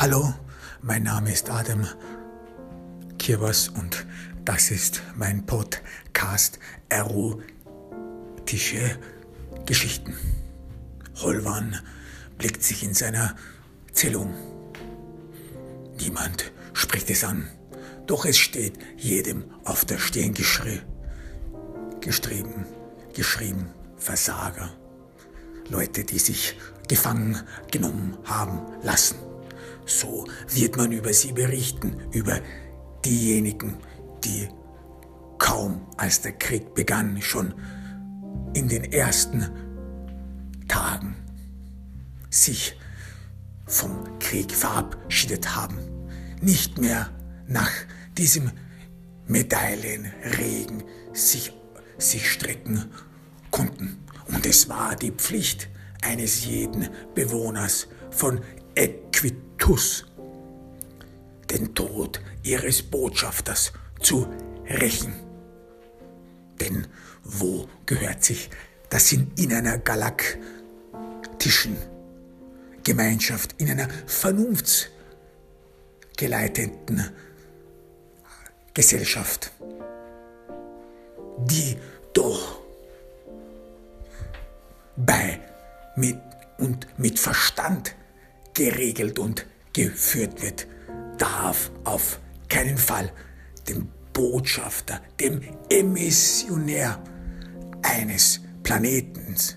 Hallo, mein Name ist Adam Kirwas und das ist mein Podcast Erotische Geschichten. Holwan blickt sich in seiner Zellung. Niemand spricht es an, doch es steht jedem auf der Stirn geschrie, gestrieben, geschrieben, Versager. Leute, die sich gefangen genommen haben lassen. So wird man über sie berichten, über diejenigen, die kaum als der Krieg begann, schon in den ersten Tagen sich vom Krieg verabschiedet haben, nicht mehr nach diesem Medaillenregen sich, sich strecken konnten. Und es war die Pflicht eines jeden Bewohners von Equitus, den Tod ihres Botschafters zu rächen. Denn wo gehört sich das in, in einer galaktischen Gemeinschaft, in einer vernunftsgeleiteten Gesellschaft, die doch bei mit und mit Verstand geregelt und geführt wird, darf auf keinen Fall dem Botschafter, dem Emissionär eines Planetens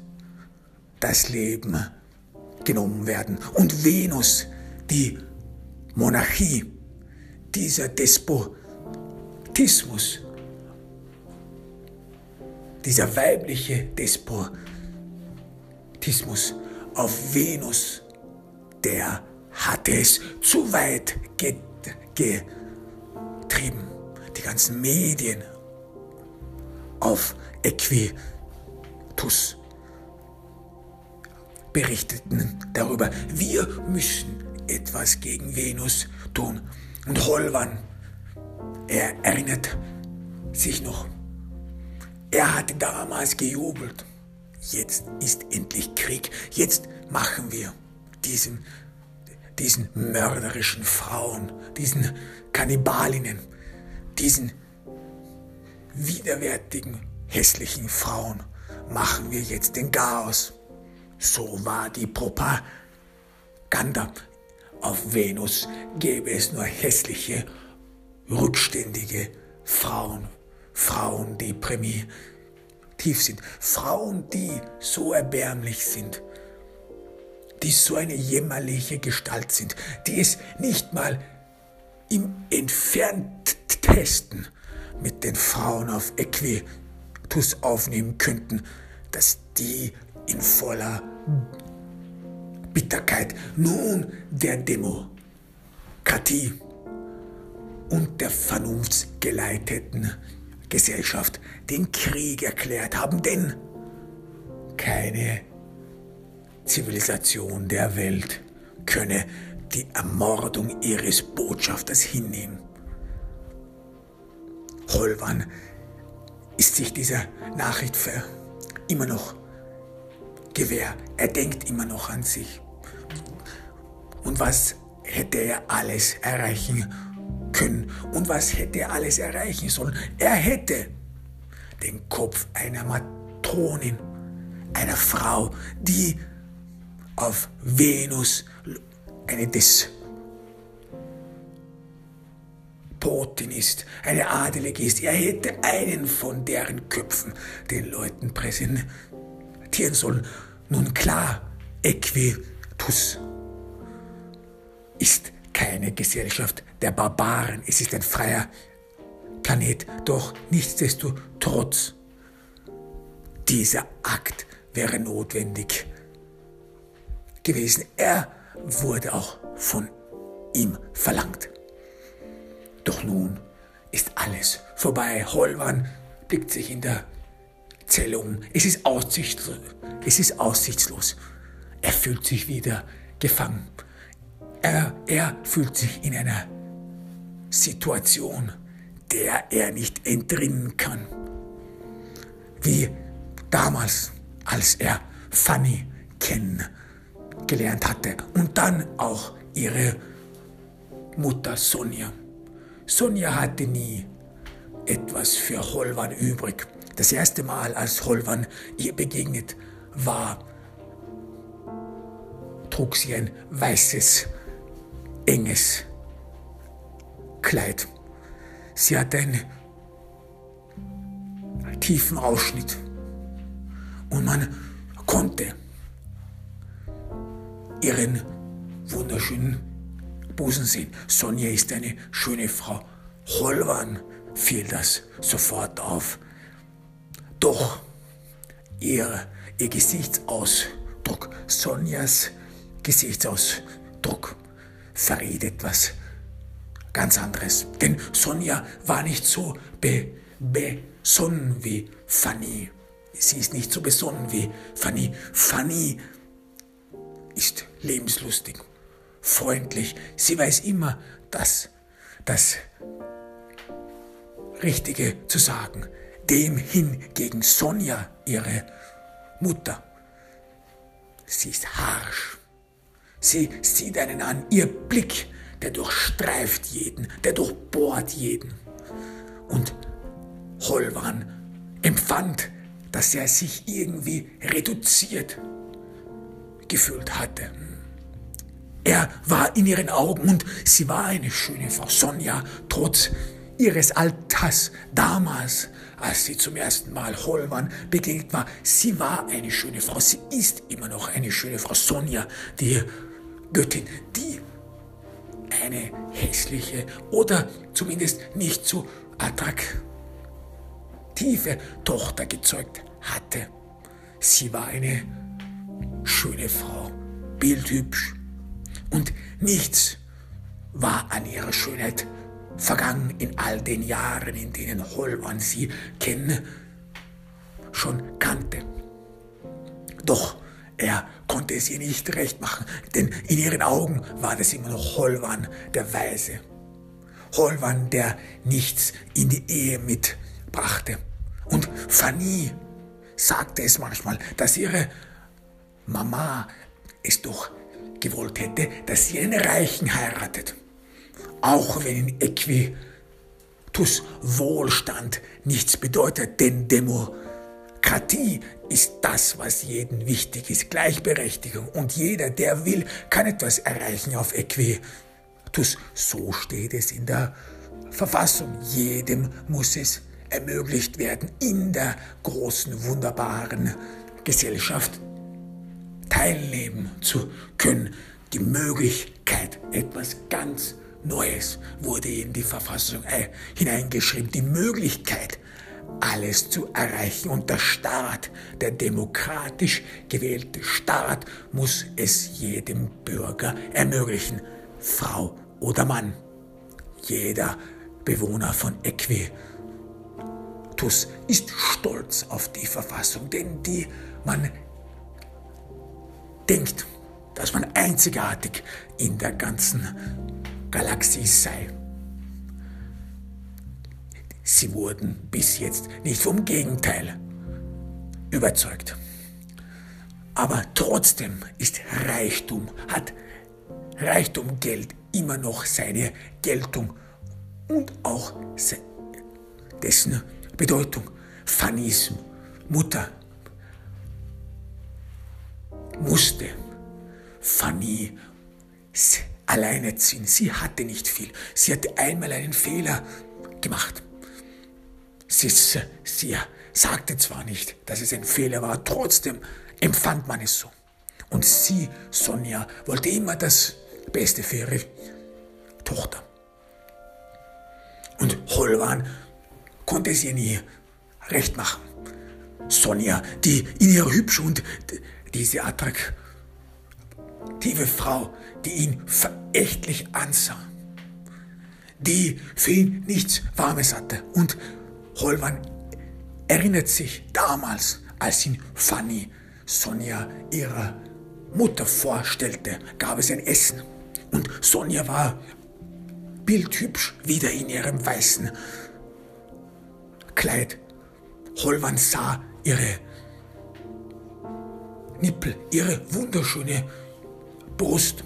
das Leben genommen werden. Und Venus, die Monarchie, dieser Despotismus, dieser weibliche Despotismus auf Venus, der hat es zu weit getrieben. Die ganzen Medien auf Equitus berichteten darüber, wir müssen etwas gegen Venus tun. Und Holwan, er erinnert sich noch, er hatte damals gejubelt. Jetzt ist endlich Krieg. Jetzt machen wir diesen, diesen mörderischen Frauen, diesen Kannibalinnen, diesen widerwärtigen, hässlichen Frauen, machen wir jetzt den Chaos. So war die Propaganda. Auf Venus gäbe es nur hässliche, rückständige Frauen, Frauen, die primitiv sind, Frauen, die so erbärmlich sind, die so eine jämmerliche Gestalt sind, die es nicht mal im entferntesten mit den Frauen auf Equitus aufnehmen könnten, dass die in voller Bitterkeit nun der Demokratie und der vernunftsgeleiteten Gesellschaft den Krieg erklärt haben, denn keine Zivilisation der Welt könne die Ermordung ihres Botschafters hinnehmen. Holwan ist sich dieser Nachricht für immer noch Gewehr. Er denkt immer noch an sich. Und was hätte er alles erreichen können? Und was hätte er alles erreichen sollen? Er hätte den Kopf einer Matronin, einer Frau, die auf Venus eine Despotin ist, eine Adelige ist. Er hätte einen von deren Köpfen den Leuten präsentieren sollen. Nun klar, Equitus ist keine Gesellschaft der Barbaren. Es ist ein freier Planet. Doch nichtsdestotrotz, dieser Akt wäre notwendig gewesen. Er wurde auch von ihm verlangt. Doch nun ist alles vorbei. Holwan blickt sich in der Zelle um. Es ist aussichtslos. Es ist aussichtslos. Er fühlt sich wieder gefangen. Er, er fühlt sich in einer Situation, der er nicht entrinnen kann. Wie damals, als er Fanny kennengelernt hatte und dann auch ihre Mutter Sonja. Sonja hatte nie etwas für Holwan übrig. Das erste Mal, als Holwan ihr begegnet war, trug sie ein weißes, enges Kleid. Sie hatte einen tiefen Ausschnitt und man konnte ihren wunderschönen Busen sehen. Sonja ist eine schöne Frau. Holwan fiel das sofort auf. Doch ihr, ihr Gesichtsausdruck, Sonjas Gesichtsausdruck verriet etwas ganz anderes. Denn Sonja war nicht so be, besonnen wie Fanny. Sie ist nicht so besonnen wie Fanny. Fanny ist lebenslustig, freundlich. Sie weiß immer das, das Richtige zu sagen. Dem hingegen Sonja, ihre Mutter, sie ist harsch. Sie sieht einen an, ihr Blick, der durchstreift jeden, der durchbohrt jeden. Und Holwan empfand, dass er sich irgendwie reduziert gefühlt hatte. Er war in ihren Augen und sie war eine schöne Frau Sonja, trotz ihres Alters damals, als sie zum ersten Mal Holman begegnet war. Sie war eine schöne Frau, sie ist immer noch eine schöne Frau Sonja, die Göttin, die eine hässliche oder zumindest nicht so attraktive Tochter gezeugt hatte. Sie war eine schöne Frau, bildhübsch und nichts war an ihrer Schönheit vergangen in all den Jahren, in denen Holman sie kennen, schon kannte. Doch er konnte es ihr nicht recht machen, denn in ihren Augen war das immer noch Holwan der Weise. Holwan, der nichts in die Ehe mitbrachte. Und Fanny sagte es manchmal, dass ihre Mama es doch gewollt hätte, dass sie einen Reichen heiratet. Auch wenn in Equitus Wohlstand nichts bedeutet, denn Demokratie ist das, was jedem wichtig ist, Gleichberechtigung. Und jeder, der will, kann etwas erreichen auf Equitus. So steht es in der Verfassung. Jedem muss es ermöglicht werden, in der großen, wunderbaren Gesellschaft teilnehmen zu können. Die Möglichkeit, etwas ganz Neues wurde in die Verfassung hineingeschrieben. Die Möglichkeit, alles zu erreichen. Und der Staat, der demokratisch gewählte Staat, muss es jedem Bürger ermöglichen, Frau oder Mann. Jeder Bewohner von Equitus ist stolz auf die Verfassung, denn die man denkt, dass man einzigartig in der ganzen Galaxie sei. Sie wurden bis jetzt nicht vom Gegenteil überzeugt. Aber trotzdem ist Reichtum, hat Reichtum, Geld immer noch seine Geltung und auch dessen Bedeutung. Fannys Mutter musste Fanny alleine ziehen. Sie hatte nicht viel. Sie hatte einmal einen Fehler gemacht. Sie, sie sagte zwar nicht, dass es ein Fehler war, trotzdem empfand man es so. Und sie, Sonja, wollte immer das Beste für ihre Tochter. Und Holwan konnte es ihr nie recht machen. Sonja, die in ihrer Hübsch und diese attraktive Frau, die ihn verächtlich ansah, die für ihn nichts Warmes hatte. Und Holman erinnert sich damals, als ihn Fanny Sonja ihrer Mutter vorstellte, gab es ein Essen. Und Sonja war bildhübsch wieder in ihrem weißen Kleid. Holwan sah ihre Nippel, ihre wunderschöne Brust.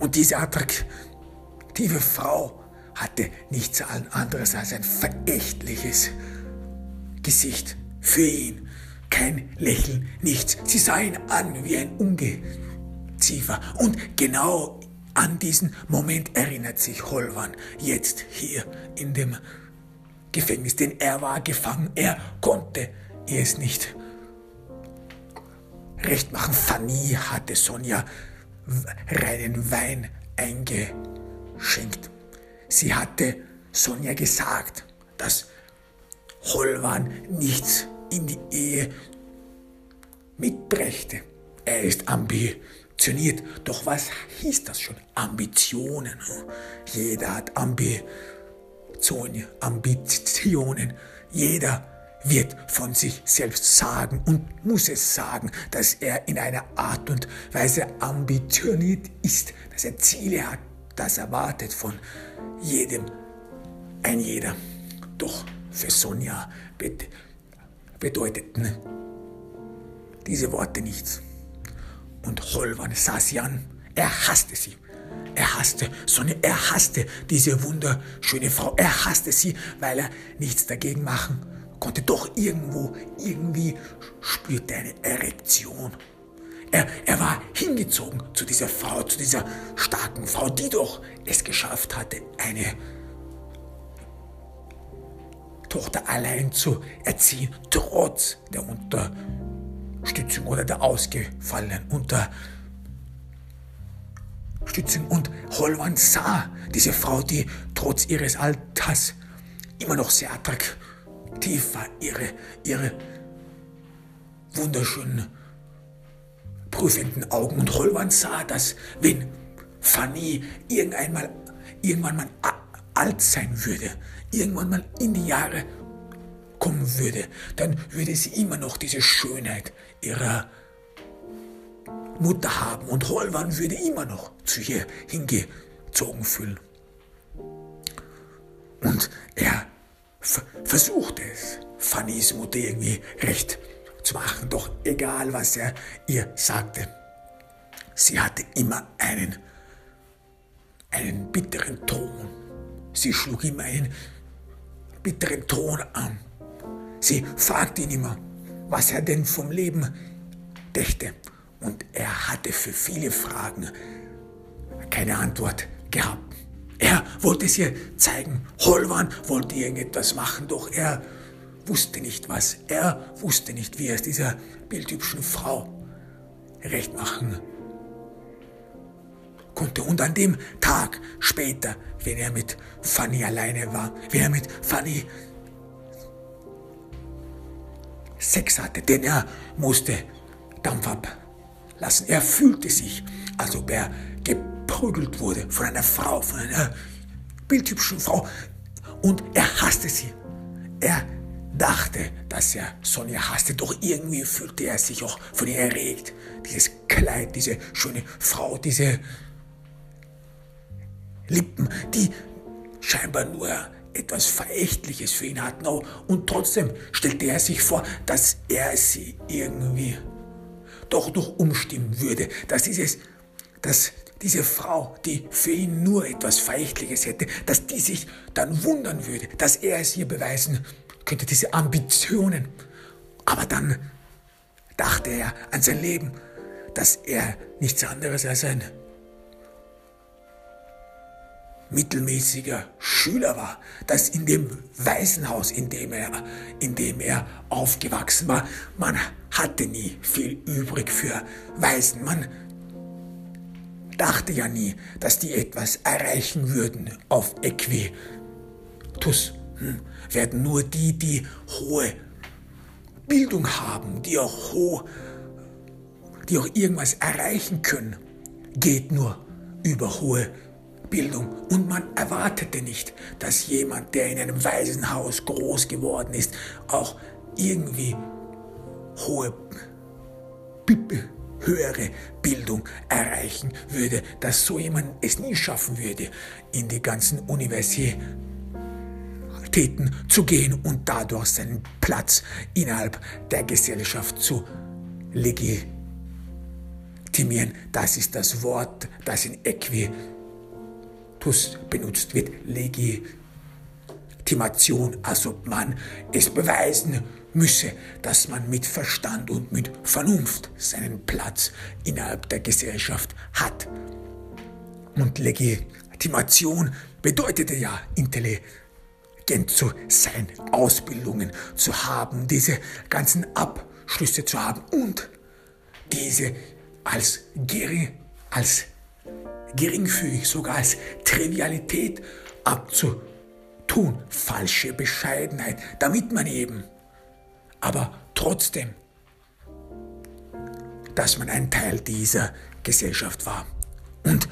Und diese attraktive Frau hatte nichts anderes als ein verächtliches Gesicht für ihn. Kein Lächeln, nichts. Sie sah ihn an wie ein Ungeziefer. Und genau an diesen Moment erinnert sich Holwan jetzt hier in dem Gefängnis, denn er war gefangen. Er konnte es nicht recht machen. Fanny hatte Sonja reinen Wein eingeschenkt. Sie hatte Sonja gesagt, dass Holwan nichts in die Ehe mitbrächte. Er ist ambitioniert. Doch was hieß das schon? Ambitionen. Jeder hat Ambitionen. Ambitionen. Jeder wird von sich selbst sagen und muss es sagen, dass er in einer Art und Weise ambitioniert ist, dass er Ziele hat, das erwartet von jedem, ein jeder. Doch für Sonja bedeuteten diese Worte nichts. Und Holwan sah sie an. Er hasste sie. Er hasste Sonja, er hasste diese wunderschöne Frau. Er hasste sie, weil er nichts dagegen machen konnte. Doch irgendwo, irgendwie spürte er eine Erektion. Er, er war hingezogen zu dieser Frau, zu dieser starken Frau, die doch es geschafft hatte, eine Tochter allein zu erziehen, trotz der Unterstützung oder der ausgefallenen Unterstützung. Und Holwan sah diese Frau, die trotz ihres Alters immer noch sehr attraktiv war, ihre, ihre wunderschönen, prüfenden Augen. Und Holwan sah, dass wenn Fanny irgendeinmal, irgendwann mal alt sein würde, irgendwann mal in die Jahre kommen würde, dann würde sie immer noch diese Schönheit ihrer Mutter haben und Holwan würde immer noch zu ihr hingezogen fühlen. Und er versuchte es, Fannys Mutter irgendwie recht zu machen, doch egal was er ihr sagte, sie hatte immer einen, einen bitteren Ton. Sie schlug ihm einen bitteren Ton an. Sie fragte ihn immer, was er denn vom Leben dächte. Und er hatte für viele Fragen keine Antwort gehabt. Er wollte es ihr zeigen. Holwan wollte irgendetwas machen, doch er wusste nicht was. Er wusste nicht, wie er es dieser bildhübschen Frau recht machen konnte. Und an dem Tag später, wenn er mit Fanny alleine war, wenn er mit Fanny Sex hatte, denn er musste Dampf ablassen. Er fühlte sich, als ob er geprügelt wurde von einer Frau, von einer bildhübschen Frau. Und er hasste sie. Er dachte, dass er Sonja hasste, doch irgendwie fühlte er sich auch von ihr erregt. Dieses Kleid, diese schöne Frau, diese Lippen, die scheinbar nur etwas Verächtliches für ihn hatten. Und trotzdem stellte er sich vor, dass er sie irgendwie doch noch umstimmen würde, dass dieses, dass diese Frau, die für ihn nur etwas Verächtliches hätte, dass die sich dann wundern würde, dass er es ihr beweisen könnte, diese Ambitionen. Aber dann dachte er an sein Leben, dass er nichts anderes als ein mittelmäßiger Schüler war, dass in dem Waisenhaus, in dem er, in dem er aufgewachsen war, man hatte nie viel übrig für Waisen. Man dachte ja nie, dass die etwas erreichen würden auf Äquitus. Hm, werden nur die, die hohe Bildung haben, die auch hoch, die auch irgendwas erreichen können, geht nur über hohe Bildung. Und man erwartete nicht, dass jemand, der in einem Waisenhaus groß geworden ist, auch irgendwie hohe, höhere Bildung erreichen würde, dass so jemand es nie schaffen würde, in die ganzen Universitäten zu gehen und dadurch seinen Platz innerhalb der Gesellschaft zu legitimieren. Das ist das Wort, das in Legitus benutzt wird. Legitimation, als ob man es beweisen müsse, dass man mit Verstand und mit Vernunft seinen Platz innerhalb der Gesellschaft hat. Und Legitimation bedeutete ja intelligent zu sein, Ausbildungen zu haben, diese ganzen Abschlüsse zu haben und diese als, gering, als geringfügig, sogar als Trivialität abzutun, falsche Bescheidenheit, damit man eben, aber trotzdem, dass man ein Teil dieser Gesellschaft war. Und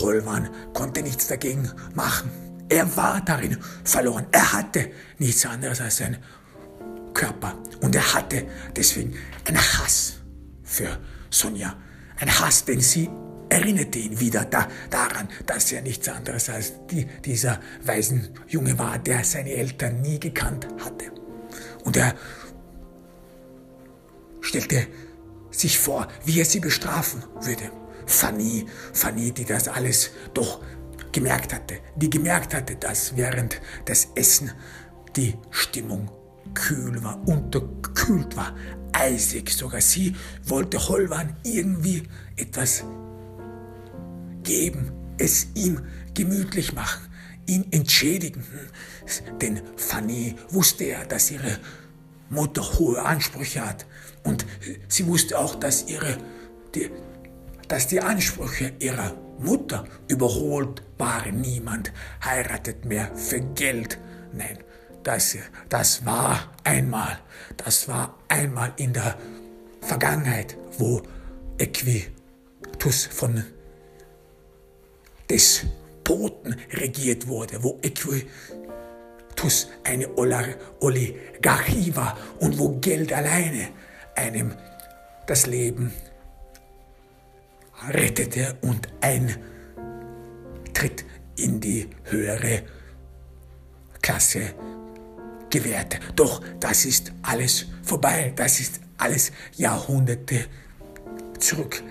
Holwan konnte nichts dagegen machen. Er war darin verloren. Er hatte nichts anderes als sein Körper. Und er hatte deswegen einen Hass für Sonja. Ein Hass, den sie erinnerte ihn wieder da, daran, dass er nichts anderes als die, dieser Waisenjunge war, der seine Eltern nie gekannt hatte. Und er stellte sich vor, wie er sie bestrafen würde. Fanny, Fanny, die das alles doch gemerkt hatte, die gemerkt hatte, dass während des Essen die Stimmung kühl war, unterkühlt war, eisig. Sogar sie wollte Holwan irgendwie etwas geben, es ihm gemütlich machen, ihn entschädigen. Denn Fanny wusste ja, dass ihre Mutter hohe Ansprüche hat. Und sie wusste auch, dass, ihre, die, dass die Ansprüche ihrer Mutter überholt waren. Niemand heiratet mehr für Geld. Nein, das, das war einmal, das war einmal in der Vergangenheit, wo Equitus von Despoten regiert wurde, wo Equitus eine Oligarchie war und wo Geld alleine einem das Leben rettete und Eintritt in die höhere Klasse gewährte. Doch das ist alles vorbei, das ist alles Jahrhunderte zurück.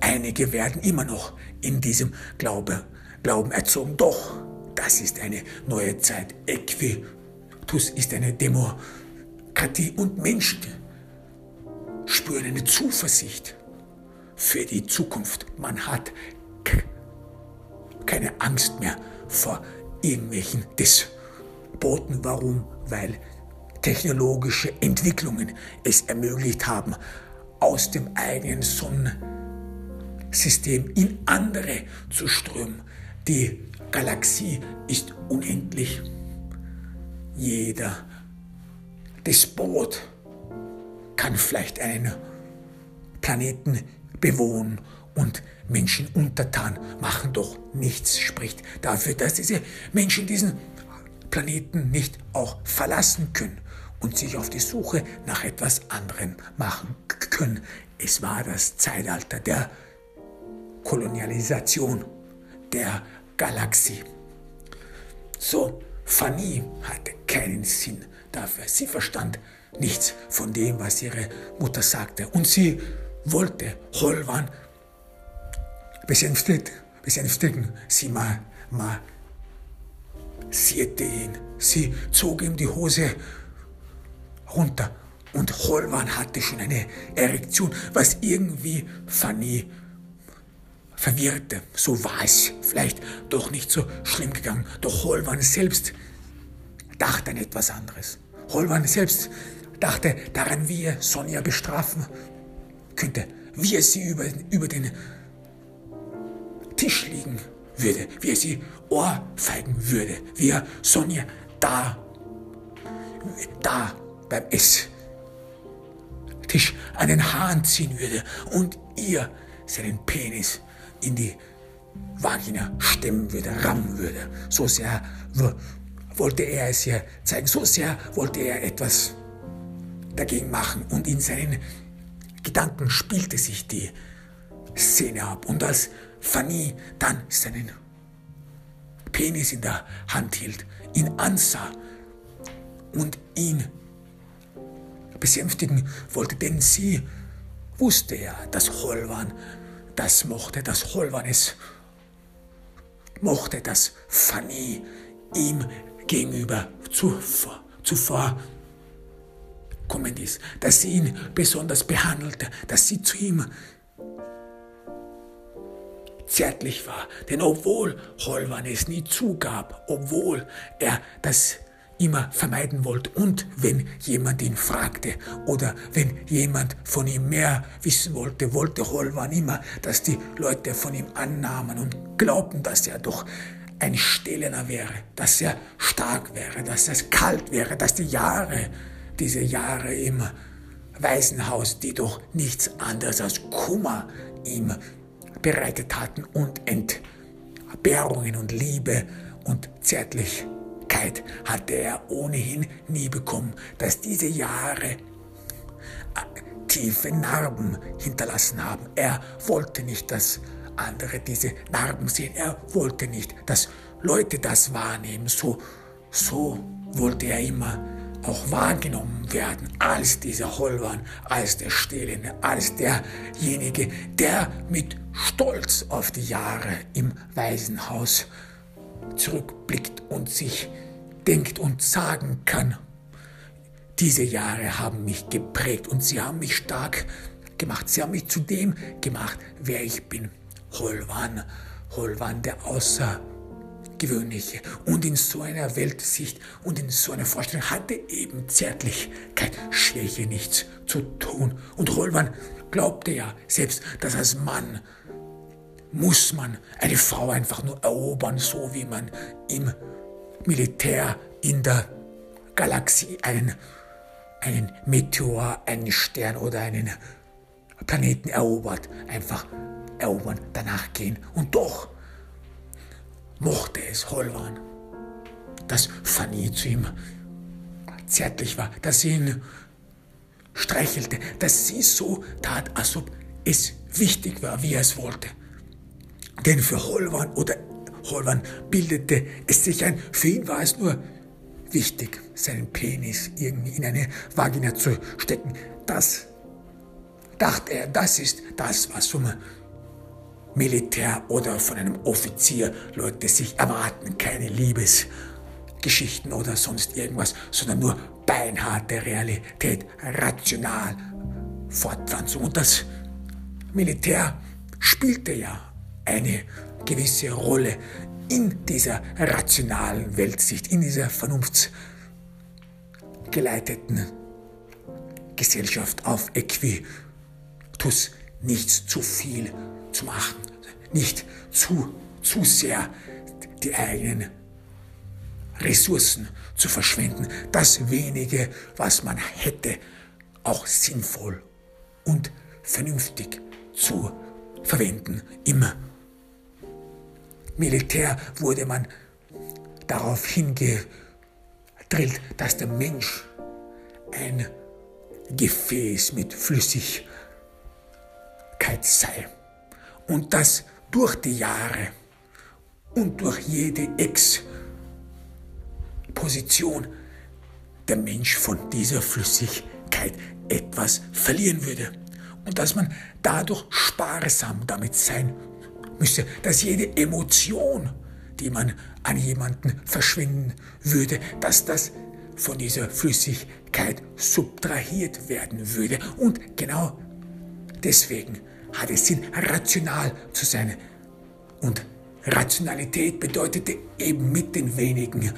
Einige werden immer noch in diesem Glaube, Glauben erzogen. Doch, das ist eine neue Zeit. Equitus ist eine Demokratie und Menschen spüren eine Zuversicht für die Zukunft. Man hat keine Angst mehr vor irgendwelchen Despoten. Warum? Weil technologische Entwicklungen es ermöglicht haben, aus dem eigenen Sonnensystem in andere zu strömen. Die Galaxie ist unendlich. Jeder Despot kann vielleicht einen Planeten bewohnen und Menschen untertan machen, doch nichts spricht dafür, dass diese Menschen diesen Planeten nicht auch verlassen können und sich auf die Suche nach etwas anderem machen können. Es war das Zeitalter der Kolonialisation der Galaxie. So, Fanny hatte keinen Sinn dafür. Sie verstand nichts von dem, was ihre Mutter sagte. Und sie wollte Holwan besänftigt, besänftigen. Sie mal, mal siete ihn. Sie zog ihm die Hose runter und Holwan hatte schon eine Erektion, was irgendwie Fanny verwirrte. So war es vielleicht doch nicht so schlimm gegangen. Doch Holwan selbst dachte an etwas anderes. Holwan selbst dachte daran, wie er Sonja bestrafen könnte, wie er sie über, über den Tisch liegen würde, wie er sie ohrfeigen würde, wie er Sonja da, da beim Esstisch an den Haaren ziehen würde und ihr seinen Penis in die Vagina stemmen würde, rammen würde. So sehr wollte er es ihr zeigen, so sehr wollte er etwas dagegen machen. Und in seinen Gedanken spielte sich die Szene ab. Und als Fanny dann seinen Penis in der Hand hielt, ihn ansah und ihn besänftigen wollte, denn sie wusste ja, dass Holwan das mochte, dass Holwan es mochte, dass Fanny ihm gegenüber zuvor, zuvor kommen ist, dass sie ihn besonders behandelte, dass sie zu ihm zärtlich war. Denn obwohl Holwan es nie zugab, obwohl er das immer vermeiden wollte und wenn jemand ihn fragte oder wenn jemand von ihm mehr wissen wollte, wollte Holwan immer, dass die Leute von ihm annahmen und glaubten, dass er doch ein Stählener wäre, dass er stark wäre, dass es kalt wäre, dass die Jahre, diese Jahre im Waisenhaus, die doch nichts anderes als Kummer ihm bereitet hatten und Entbehrungen und Liebe und Zärtlichkeit hatte er ohnehin nie bekommen, dass diese Jahre äh, tiefe Narben hinterlassen haben. Er wollte nicht, dass andere diese Narben sehen. Er wollte nicht, dass Leute das wahrnehmen. So, so wollte er immer auch wahrgenommen werden als dieser Holwan, als der Stehlende, als derjenige, der mit Stolz auf die Jahre im Waisenhaus zurückblickt und sich denkt und sagen kann, diese Jahre haben mich geprägt und sie haben mich stark gemacht. Sie haben mich zu dem gemacht, wer ich bin. Holwan, Holwan, der außer Gewöhnliche. Und in so einer Weltsicht und in so einer Vorstellung hatte eben Zärtlichkeit, Schwäche nichts zu tun. Und Rolwan glaubte ja selbst, dass als Mann muss man eine Frau einfach nur erobern, so wie man im Militär in der Galaxie einen, einen Meteor, einen Stern oder einen Planeten erobert. Einfach erobern, danach gehen. Und doch mochte es Holwan, dass Fanny zu ihm zärtlich war, dass sie ihn streichelte, dass sie so tat, als ob es wichtig war, wie er es wollte. Denn für Holwan oder Holwan bildete es sich ein, für ihn war es nur wichtig, seinen Penis irgendwie in eine Vagina zu stecken. Das dachte er, das ist das, was vom Militär oder von einem Offizier Leute sich erwarten, keine Liebesgeschichten oder sonst irgendwas, sondern nur beinharte Realität, rational Fortpflanzung. Und das Militär spielte ja eine gewisse Rolle in dieser rationalen Weltsicht, in dieser vernunftsgeleiteten Gesellschaft auf Equitus nichts zu viel zu machen, nicht zu, zu sehr die eigenen Ressourcen zu verschwenden, das wenige, was man hätte, auch sinnvoll und vernünftig zu verwenden. Im Militär wurde man darauf hingedrillt, dass der Mensch ein Gefäß mit Flüssigkeit sei. Und dass durch die Jahre und durch jede Exposition der Mensch von dieser Flüssigkeit etwas verlieren würde. Und dass man dadurch sparsam damit sein müsse, dass jede Emotion, die man an jemanden verschwinden würde, dass das von dieser Flüssigkeit subtrahiert werden würde. Und genau deswegen hat es Sinn, rational zu sein. Und Rationalität bedeutete eben mit den wenigen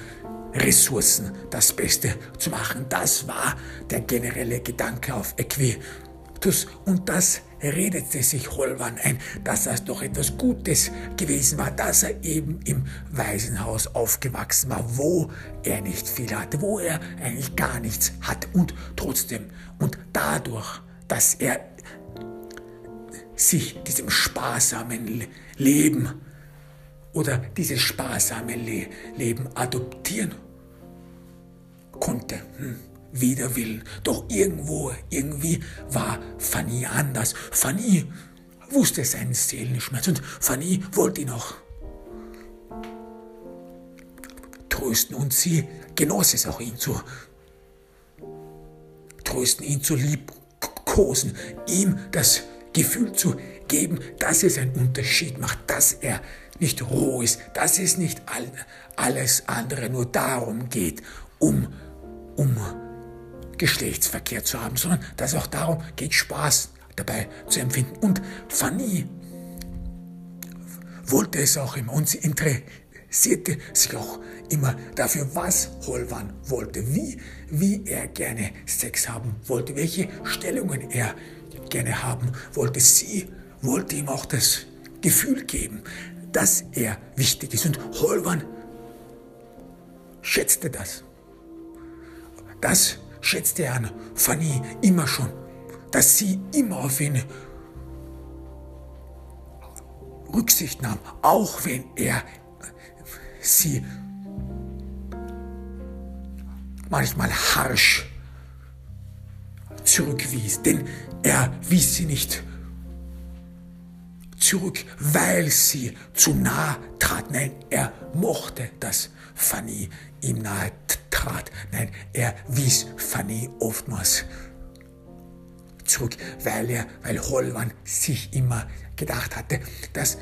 Ressourcen das Beste zu machen. Das war der generelle Gedanke auf Equitus. Und das redete sich Holwan ein, dass das doch etwas Gutes gewesen war, dass er eben im Waisenhaus aufgewachsen war, wo er nicht viel hatte, wo er eigentlich gar nichts hatte und trotzdem und dadurch, dass er sich diesem sparsamen Leben oder dieses sparsame Le Leben adoptieren konnte. Hm, wider Willen. Doch irgendwo, irgendwie war Fanny anders. Fanny wusste seinen Seelenschmerz und Fanny wollte ihn auch trösten und sie genoss es auch, ihn zu trösten, ihn zu liebkosen, ihm das Gefühl zu geben, dass es einen Unterschied macht, dass er nicht roh ist, dass es nicht alles andere nur darum geht, um, um Geschlechtsverkehr zu haben, sondern dass es auch darum geht, Spaß dabei zu empfinden. Und Fanny wollte es auch immer und sie interessierte sich auch immer dafür, was Holwan wollte, wie, wie er gerne Sex haben wollte, welche Stellungen er gerne haben wollte. Sie wollte ihm auch das Gefühl geben, dass er wichtig ist. Und Holwan schätzte das. Das schätzte er an Fanny immer schon, dass sie immer auf ihn Rücksicht nahm, auch wenn er sie manchmal harsch zurückwies. Denn er wies sie nicht zurück, weil sie zu nah trat. Nein, er mochte, dass Fanny ihm nahe trat. Nein, er wies Fanny oftmals zurück, weil er, weil Holwan sich immer gedacht hatte, dass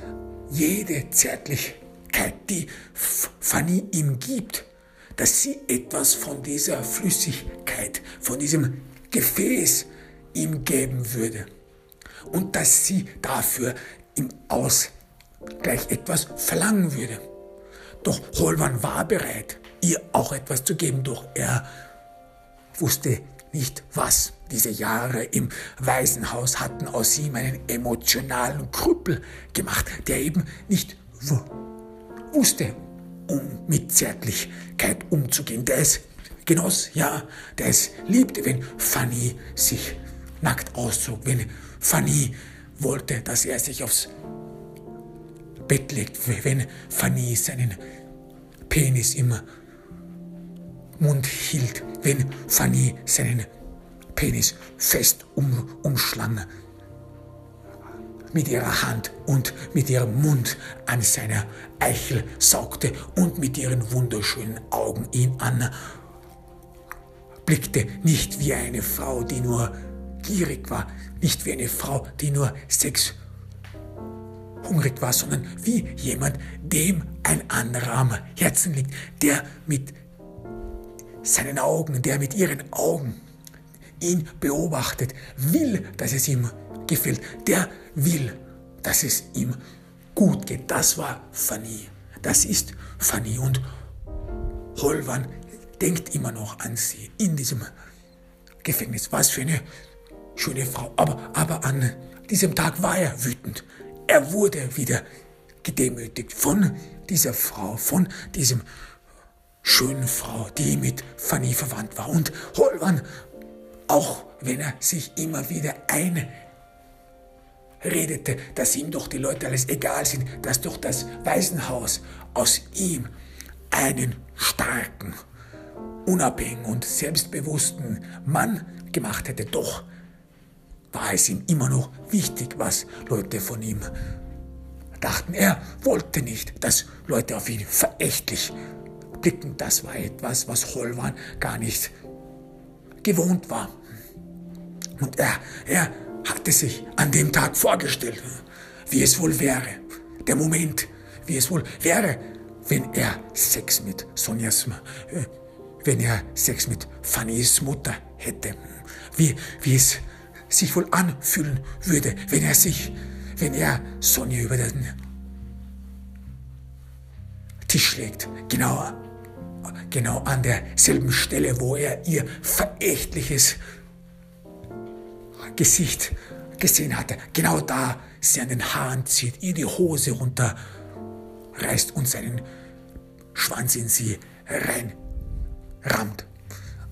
jede Zärtlichkeit, die Fanny ihm gibt, dass sie etwas von dieser Flüssigkeit, von diesem Gefäß ihm geben würde und dass sie dafür im Ausgleich etwas verlangen würde. Doch Holwan war bereit, ihr auch etwas zu geben, doch er wusste nicht was. Diese Jahre im Waisenhaus hatten aus ihm einen emotionalen Krüppel gemacht, der eben nicht wusste, um mit Zärtlichkeit umzugehen, der es genoss, ja, der es liebte, wenn Fanny sich nackt auszog, wenn Fanny wollte, dass er sich aufs Bett legt, wenn Fanny seinen Penis im Mund hielt, wenn Fanny seinen Penis fest um, umschlang, mit ihrer Hand und mit ihrem Mund an seiner Eichel saugte und mit ihren wunderschönen Augen ihn an, blickte nicht wie eine Frau, die nur gierig war, nicht wie eine Frau, die nur Sex hungrig war, sondern wie jemand, dem ein anderer am Herzen liegt, der mit seinen Augen, der mit ihren Augen ihn beobachtet, will, dass es ihm gefällt, der will, dass es ihm gut geht. Das war Fanny. Das ist Fanny und Holwan denkt immer noch an sie in diesem Gefängnis. Was für eine schöne Frau. Aber, aber an diesem Tag war er wütend. Er wurde wieder gedemütigt von dieser Frau, von diesem schönen Frau, die mit Fanny verwandt war. Und Holwan, auch wenn er sich immer wieder einredete, dass ihm doch die Leute alles egal sind, dass doch das Waisenhaus aus ihm einen starken, unabhängigen und selbstbewussten Mann gemacht hätte, doch war es ihm immer noch wichtig, was Leute von ihm dachten. Er wollte nicht, dass Leute auf ihn verächtlich blicken. Das war etwas, was Holwan gar nicht gewohnt war. Und er, er hatte sich an dem Tag vorgestellt, wie es wohl wäre, der Moment, wie es wohl wäre, wenn er Sex mit Sonjas, äh, wenn er Sex mit Fannys Mutter hätte, wie, wie es sich wohl anfühlen würde, wenn er sich, wenn er Sonja über den Tisch legt, genau, genau an derselben Stelle, wo er ihr verächtliches Gesicht gesehen hatte. Genau da sie an den Haaren zieht, ihr die Hose runterreißt und seinen Schwanz in sie reinrammt.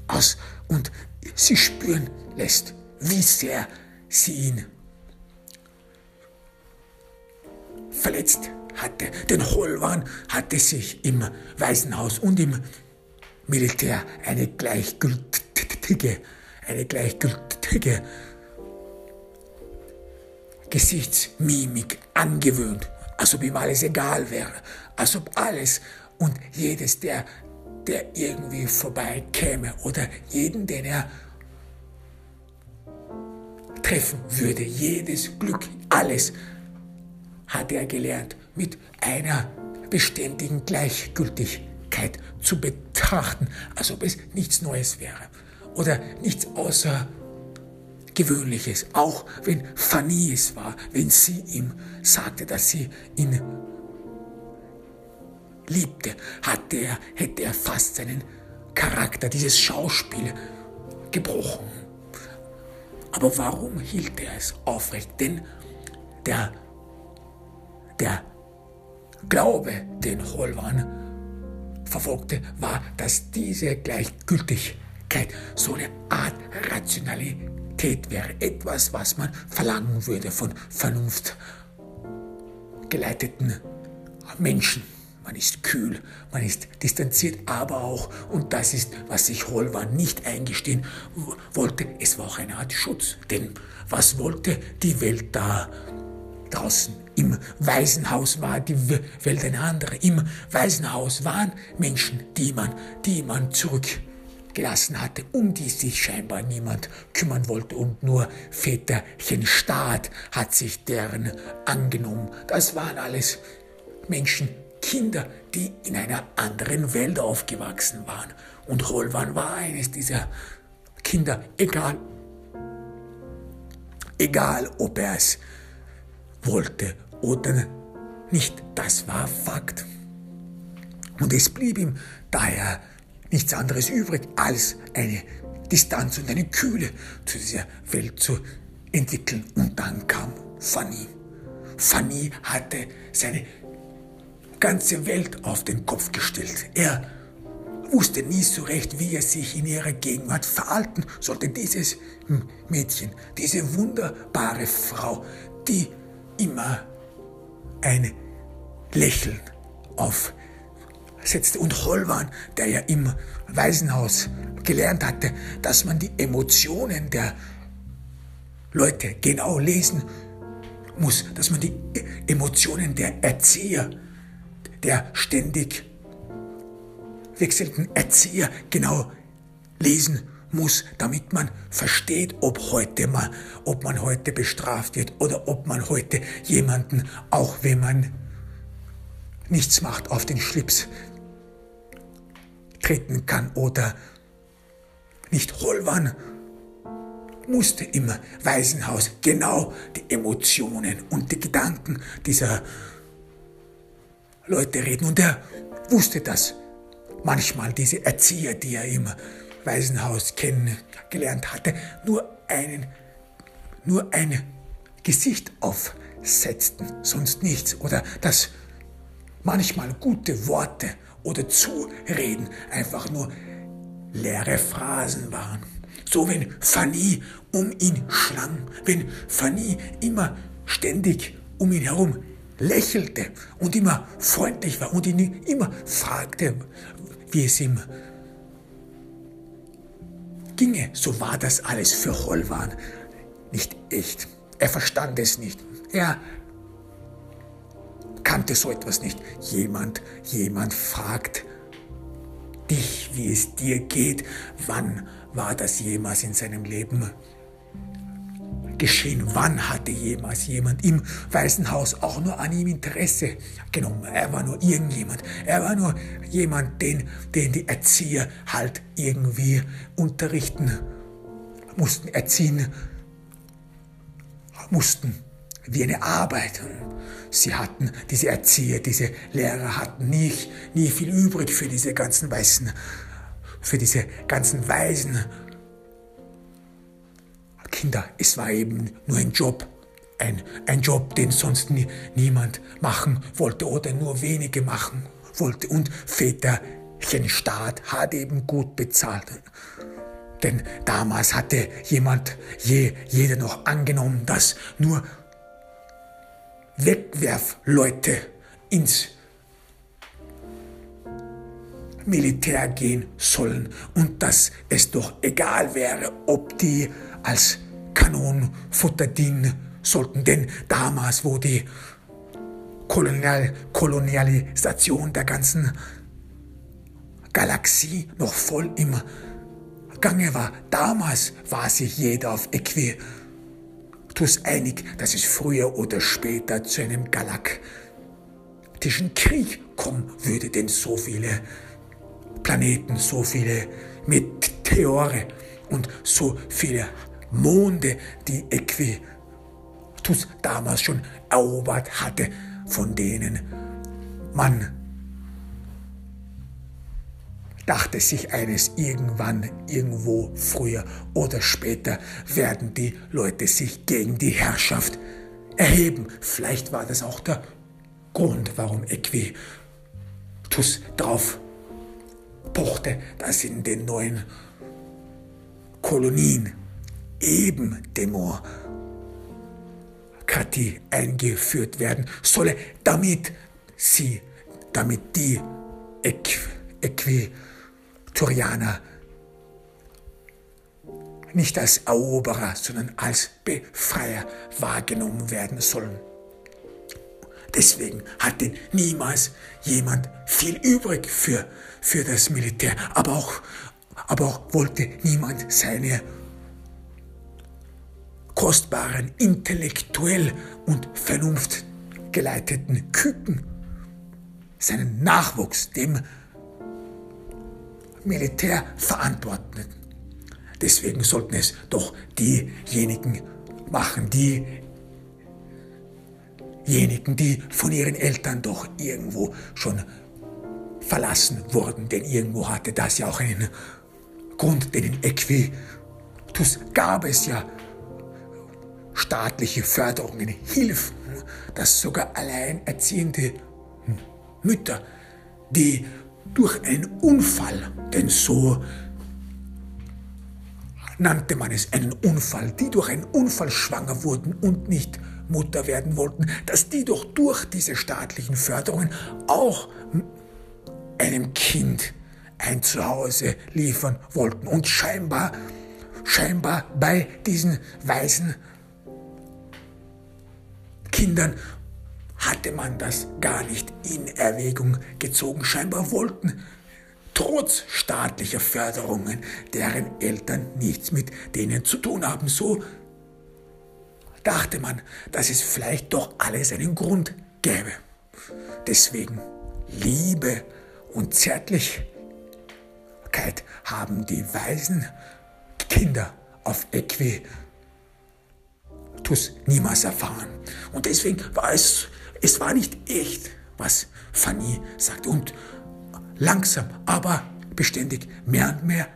Aus und sie spüren lässt, wie sehr sie ihn verletzt hatte. Denn Holwan hatte sich im Waisenhaus und im Militär eine gleichgültige, eine gleichgültige Gesichtsmimik angewöhnt, als ob ihm alles egal wäre, als ob alles und jedes, der, der irgendwie vorbeikäme oder jeden, den er treffen würde, jedes Glück Alles hatte er gelernt mit einer beständigen Gleichgültigkeit zu betrachten, als ob es nichts Neues wäre oder nichts Außergewöhnliches. Auch wenn Fanny es war, wenn sie ihm sagte, dass sie ihn liebte, hatte er, hätte er fast seinen Charakter, dieses Schauspiel gebrochen. Aber warum hielt er es aufrecht? Denn der, der Glaube, den Holwan verfolgte, war, dass diese Gleichgültigkeit so eine Art Rationalität wäre. Etwas, was man verlangen würde von vernunftgeleiteten Menschen. Man ist kühl, man ist distanziert, aber auch, und das ist, was sich Holwan nicht eingestehen wollte, es war auch eine Art Schutz. Denn was wollte die Welt da draußen? Im Waisenhaus war die Welt eine andere. Im Waisenhaus waren Menschen, die man, die man zurückgelassen hatte, um die sich scheinbar niemand kümmern wollte und nur Väterchen Staat hat sich deren angenommen. Das waren alles Menschen, Kinder, die in einer anderen Welt aufgewachsen waren. Und Holwan war eines dieser Kinder, egal, egal ob er es wollte oder nicht, das war Fakt. Und es blieb ihm daher nichts anderes übrig, als eine Distanz und eine Kühle zu dieser Welt zu entwickeln. Und dann kam Fanny. Fanny hatte seine ganze Welt auf den Kopf gestellt. Er wusste nie so recht, wie er sich in ihrer Gegenwart verhalten sollte. Dieses Mädchen, diese wunderbare Frau, die immer ein Lächeln aufsetzte. Und Holwan, der ja im Waisenhaus gelernt hatte, dass man die Emotionen der Leute genau lesen muss, dass man die Emotionen der Erzieher der ständig wechselnden Erzieher genau lesen muss, damit man versteht, ob heute mal, ob man heute bestraft wird oder ob man heute jemanden, auch wenn man nichts macht, auf den Schlips treten kann oder nicht Holwan musste im Waisenhaus genau die Emotionen und die Gedanken dieser Leute reden. Und er wusste das. Manchmal diese Erzieher, die er im Waisenhaus kennengelernt hatte, nur einen, nur ein Gesicht aufsetzten, sonst nichts. Oder dass manchmal gute Worte oder Zureden einfach nur leere Phrasen waren. So wenn Fanny um ihn schlang, wenn Fanny immer ständig um ihn herum lächelte und immer freundlich war und ihn immer fragte, wie es ihm ginge, so war das alles für Holwan nicht echt. Er verstand es nicht. Er kannte so etwas nicht. Jemand, jemand fragt dich, wie es dir geht. Wann war das jemals in seinem Leben geschehen? Wann hatte jemals jemand im Weißen Haus auch nur an ihm Interesse genommen? Er war nur irgendjemand. Er war nur jemand, den, den die Erzieher halt irgendwie unterrichten mussten, erziehen mussten wie eine Arbeit. Sie hatten, diese Erzieher, diese Lehrer hatten nie, nie viel übrig für diese ganzen Weißen, für diese ganzen Weisen Kinder, es war eben nur ein Job. Ein, ein Job, den sonst nie, niemand machen wollte oder nur wenige machen wollte. Und Väterchen Staat hat eben gut bezahlt. Denn damals hatte jemand, je, jeder noch angenommen, dass nur Wegwerfleute ins Militär gehen sollen und dass es doch egal wäre, ob die als Kanonenfutter dienen sollten. Denn damals, wo die Kolonial Kolonialisation der ganzen Galaxie noch voll im Gange war, damals war sich jeder auf Equitus einig, dass es früher oder später zu einem galaktischen Krieg kommen würde, denn so viele Planeten, so viele Meteore und so viele Monde, die Equitus damals schon erobert hatte, von denen man dachte sich eines irgendwann, irgendwo, früher oder später werden die Leute sich gegen die Herrschaft erheben. Vielleicht war das auch der Grund, warum Equitus drauf pochte, dass in den neuen Kolonien eben Demokratie eingeführt werden solle, damit sie, damit die Äquatorianer nicht als Eroberer, sondern als Befreier wahrgenommen werden sollen. Deswegen hatte niemals jemand viel übrig für, für das Militär, aber auch, aber auch wollte niemand seine kostbaren, intellektuell und vernunftgeleiteten Küken, seinen Nachwuchs dem Militär verantworten. Deswegen sollten es doch diejenigen machen, die diejenigen, die von ihren Eltern doch irgendwo schon verlassen wurden, denn irgendwo hatte das ja auch einen Grund, denn in Equitus gab es ja. Staatliche Förderungen, Hilfen, dass sogar alleinerziehende Mütter, die durch einen Unfall, denn so nannte man es einen Unfall, die durch einen Unfall schwanger wurden und nicht Mutter werden wollten, dass die doch durch diese staatlichen Förderungen auch einem Kind ein Zuhause liefern wollten. Und scheinbar, scheinbar bei diesen weisen Kindern hatte man das gar nicht in Erwägung gezogen. Scheinbar wollten trotz staatlicher Förderungen deren Eltern nichts mit denen zu tun haben. So dachte man, dass es vielleicht doch alles einen Grund gäbe. Deswegen Liebe und Zärtlichkeit haben die weisen Kinder auf Äquitus niemals erfahren. Und deswegen war es, es war nicht echt, was Fanny sagte. Und langsam, aber beständig mehr und mehr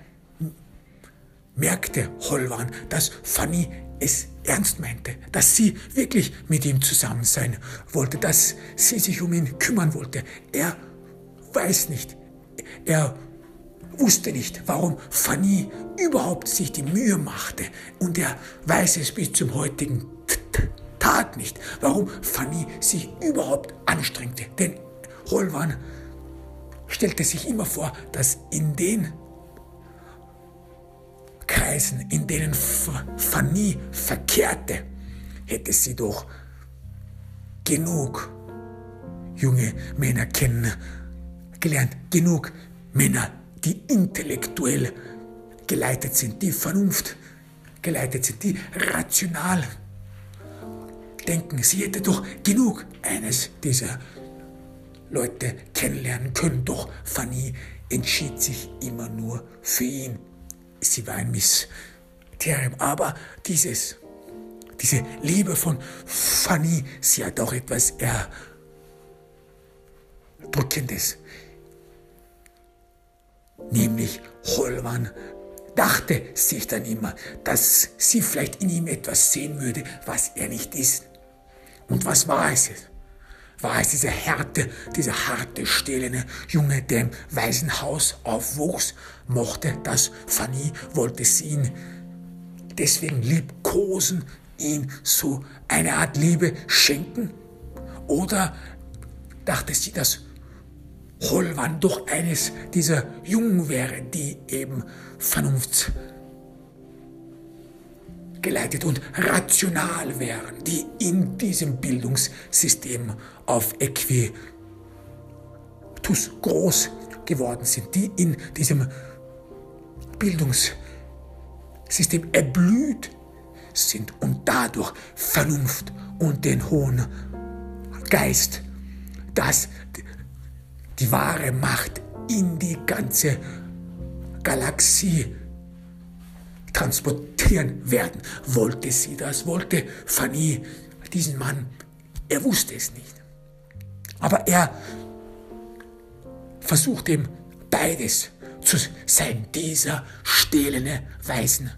merkte Holwan, dass Fanny es ernst meinte, dass sie wirklich mit ihm zusammen sein wollte, dass sie sich um ihn kümmern wollte. Er weiß nicht, er wusste nicht, warum Fanny überhaupt sich die Mühe machte und er weiß es bis zum heutigen Tag nicht, warum Fanny sich überhaupt anstrengte. Denn Holwan stellte sich immer vor, dass in den Kreisen, in denen Fanny verkehrte, hätte sie doch genug junge Männer kennengelernt, genug Männer, die intellektuell geleitet sind, die Vernunft geleitet sind, die rational denken. Sie hätte doch genug eines dieser Leute kennenlernen können, doch Fanny entschied sich immer nur für ihn. Sie war ein Mysterium, aber dieses, diese Liebe von Fanny, sie hat auch etwas Erdrückendes. Nämlich Holman dachte sich dann immer, dass sie vielleicht in ihm etwas sehen würde, was er nicht ist. Und was war es? war es dieser Härte, dieser harte, stählerne Junge, der im Waisenhaus aufwuchs, mochte das Fanny, wollte sie ihn deswegen liebkosen, ihn so eine Art Liebe schenken? Oder dachte sie, dass Holwan doch eines dieser Jungen wäre, die eben Vernunft geleitet und rational wären, die in diesem Bildungssystem auf Äquitus groß geworden sind, die in diesem Bildungssystem erblüht sind und dadurch Vernunft und den hohen Geist, dass die wahre Macht in die ganze Galaxie transportieren werden. Wollte sie das? Wollte Fanny diesen Mann? Er wusste es nicht. Aber er versucht ihm beides zu sein, dieser stählene Weisen.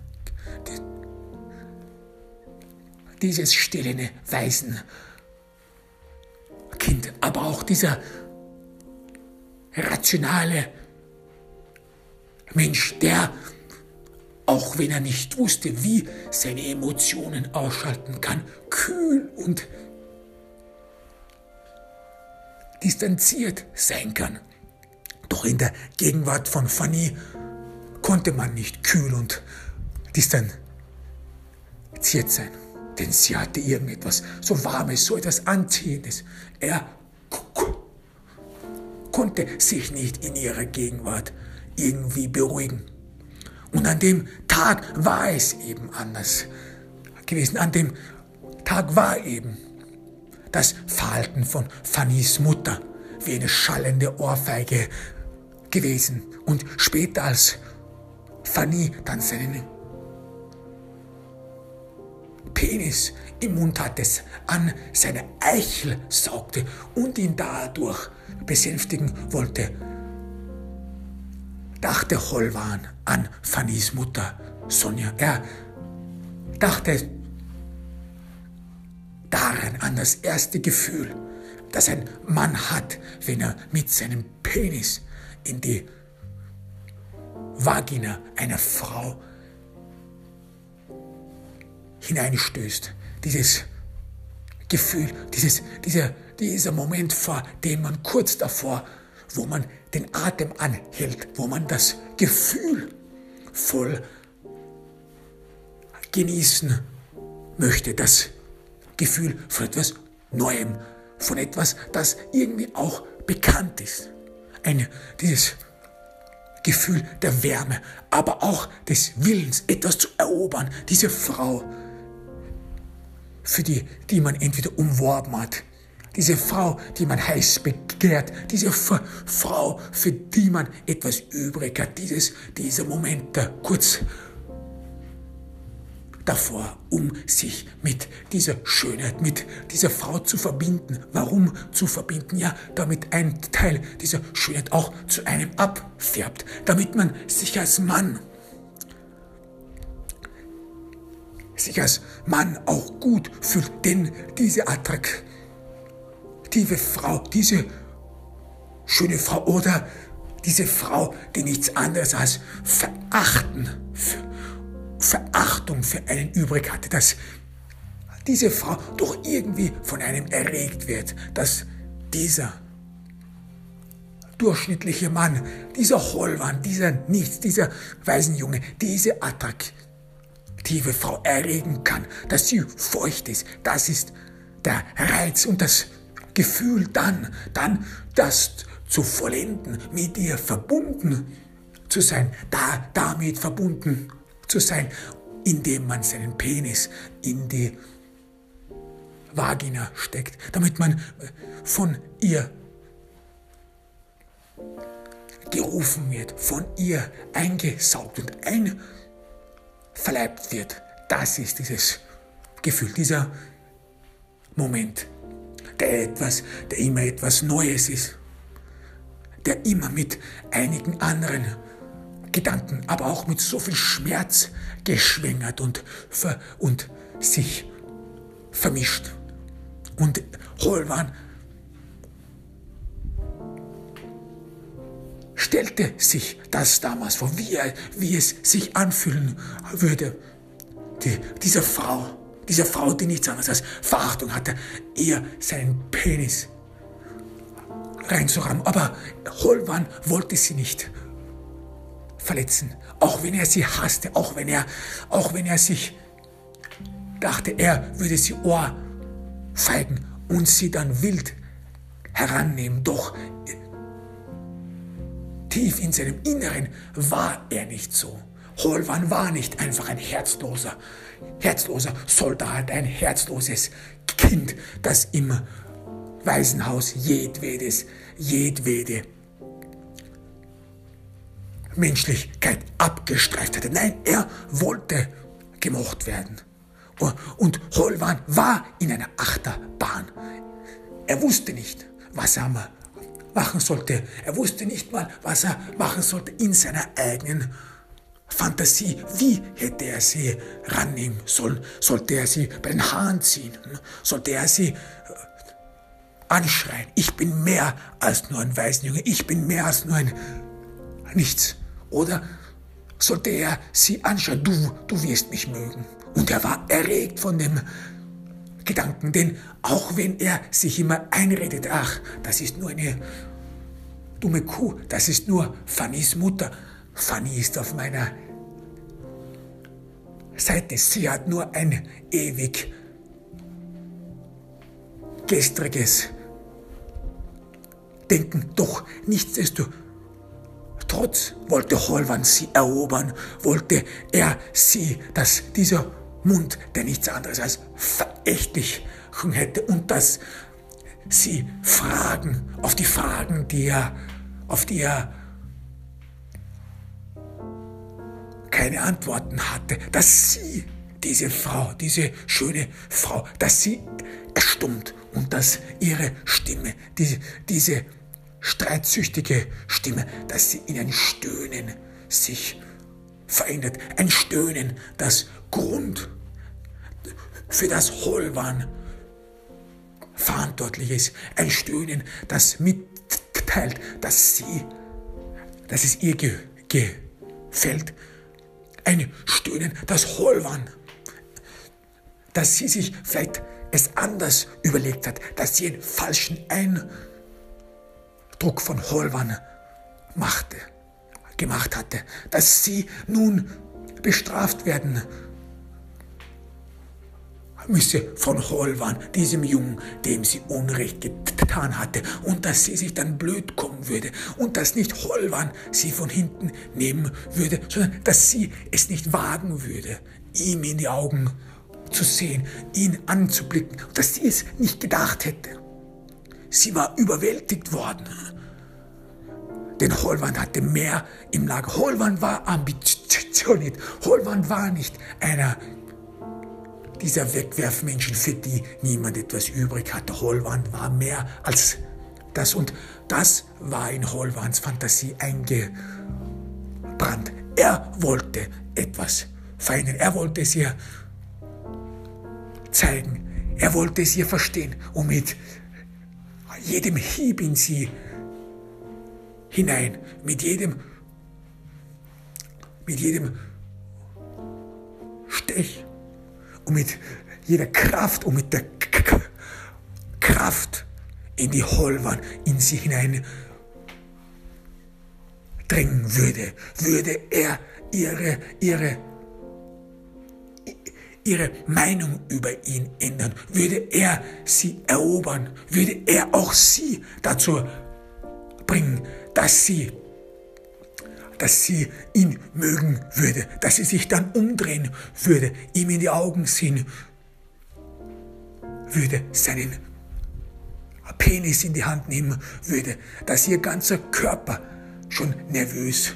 Dieses stählene Waisenkind, aber auch dieser rationale Mensch, der, auch wenn er nicht wusste, wie seine Emotionen ausschalten kann, kühl und distanziert sein kann. Doch in der Gegenwart von Fanny konnte man nicht kühl und distanziert sein, denn sie hatte irgendetwas so Warmes, so etwas Anziehendes. Er konnte sich nicht in ihrer Gegenwart irgendwie beruhigen. Und an dem Tag war es eben anders gewesen. An dem Tag war eben das Verhalten von Fannys Mutter wie eine schallende Ohrfeige gewesen. Und später als Fanny dann seinen Penis im Mund hatte, an seine Eichel saugte und ihn dadurch besänftigen wollte, dachte Holwan an Fannys Mutter Sonja. Er dachte daran, an das erste Gefühl, das ein Mann hat, wenn er mit seinem Penis in die Vagina einer Frau hineinstößt. Dieses Gefühl, dieses, dieser, dieser Moment, vor dem man kurz davor, wo man den Atem anhält, wo man das Gefühl voll genießen möchte, das Gefühl von etwas Neuem, von etwas, das irgendwie auch bekannt ist. Ein, dieses Gefühl der Wärme, aber auch des Willens, etwas zu erobern. Diese Frau, für die, die man entweder umworben hat, diese Frau, die man heiß begehrt, diese Frau, für die man etwas übrig hat, dieses, dieser Moment der kurz davor, um sich mit dieser Schönheit, mit dieser Frau zu verbinden. Warum zu verbinden? Ja, damit ein Teil dieser Schönheit auch zu einem abfärbt, damit man sich als Mann, sich als Mann auch gut fühlt, denn diese attraktive Frau, diese schöne Frau oder diese Frau, die nichts anderes als verachten Verachtung für einen übrig hatte, dass diese Frau doch irgendwie von einem erregt wird, dass dieser durchschnittliche Mann, dieser Hollmann, dieser Nichts, dieser Waisenjunge, diese attraktive Frau erregen kann, dass sie feucht ist. Das ist der Reiz und das Gefühl dann, dann das zu vollenden, mit ihr verbunden zu sein, da, damit verbunden zu sein, indem man seinen Penis in die Vagina steckt, damit man äh, von ihr gerufen wird, von ihr eingesaugt und einverleibt wird. Das ist dieses Gefühl, dieser Moment, der etwas, der immer etwas Neues ist, der immer mit einigen anderen Gedanken, aber auch mit so viel Schmerz geschwängert und, und sich vermischt. Und Holwan stellte sich das damals vor, wie, er, wie es sich anfühlen würde, die, dieser Frau, dieser Frau, die nichts anderes als Verachtung hatte, ihr seinen Penis reinzurammen. Aber Holwan wollte sie nicht verletzen, auch wenn er sie hasste, auch wenn er, auch wenn er sich dachte, er würde sie ohrfeigen und sie dann wild herannehmen. Doch tief in seinem Inneren war er nicht so. Holwan war nicht einfach ein herzloser, herzloser Soldat, ein herzloses Kind, das im Waisenhaus jedwedes, jedwede Menschlichkeit abgestreift hatte. Nein, er wollte gemocht werden. Und Holwan war in einer Achterbahn. Er wusste nicht, was er machen sollte. Er wusste nicht mal, was er machen sollte in seiner eigenen Fantasie. Wie hätte er sie rannehmen sollen? Sollte er sie bei den Haaren ziehen? Sollte er sie äh, anschreien? Ich bin mehr als nur ein Waisenjunge. Ich bin mehr als nur ein Nichts. Oder sollte er sie anschauen? Du, du wirst mich mögen. Und er war erregt von dem Gedanken, denn auch wenn er sich immer einredet, ach, das ist nur eine dumme Kuh, das ist nur Fannys Mutter. Fanny ist auf meiner Seite. Sie hat nur ein ewig gestriges Denken. Doch nichtsdestotrotz wollte Holwan sie erobern, wollte er sie, dass dieser Mund, der nichts anderes als verächtlich hätte und dass sie Fragen, auf die Fragen, die er, auf die er keine Antworten hatte, dass sie, diese Frau, diese schöne Frau, dass sie erstummt und dass ihre Stimme, diese, diese streitsüchtige Stimme, dass sie in ein Stöhnen sich verändert. Ein Stöhnen, das Grund für das Holwan verantwortlich ist. Ein Stöhnen, das mitteilt, dass sie, dass es ihr ge gefällt. Ein Stöhnen, das Holwan, dass sie sich vielleicht es anders überlegt hat, dass sie einen falschen Eindruck von Holwan machte, gemacht hatte, dass sie nun bestraft werden müsse von Holwan, diesem Jungen, dem sie Unrecht getan hatte, und dass sie sich dann blöd kommen würde, und dass nicht Holwan sie von hinten nehmen würde, sondern dass sie es nicht wagen würde, ihm in die Augen zu sehen, ihn anzublicken, dass sie es nicht gedacht hätte. Sie war überwältigt worden. Denn Holwan hatte mehr im Lager. Holwan war ambitioniert. Holwan war nicht einer dieser Wegwerfmenschen, für die niemand etwas übrig hatte. Holwan war mehr als das und das war in Holwans Fantasie eingebrannt. Er wollte etwas verändern. Er wollte es ihr zeigen. Er wollte es ihr verstehen und mit jedem Hieb in sie hinein, mit jedem, mit jedem Stech und mit jeder Kraft und mit der K Kraft in die Holwan in sie hinein drängen würde, würde er ihre, ihre, ihre Meinung über ihn ändern, würde er sie erobern, würde er auch sie dazu bringen, dass sie dass sie ihn mögen würde, dass sie sich dann umdrehen würde, ihm in die Augen sehen würde, seinen Penis in die Hand nehmen würde, dass ihr ganzer Körper schon nervös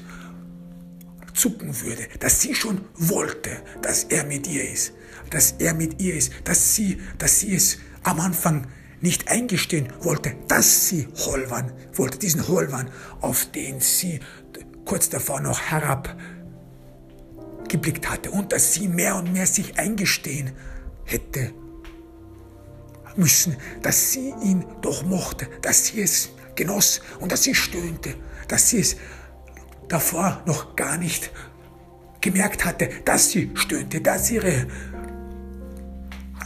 zucken würde, dass sie schon wollte, dass er mit ihr ist, dass er mit ihr ist, dass sie, dass sie es am Anfang nicht eingestehen wollte, dass sie Holwan wollte, diesen Holwan, auf den sie kurz davor noch herabgeblickt hatte und dass sie mehr und mehr sich eingestehen hätte müssen, dass sie ihn doch mochte, dass sie es genoss und dass sie stöhnte, dass sie es davor noch gar nicht gemerkt hatte, dass sie stöhnte, dass ihre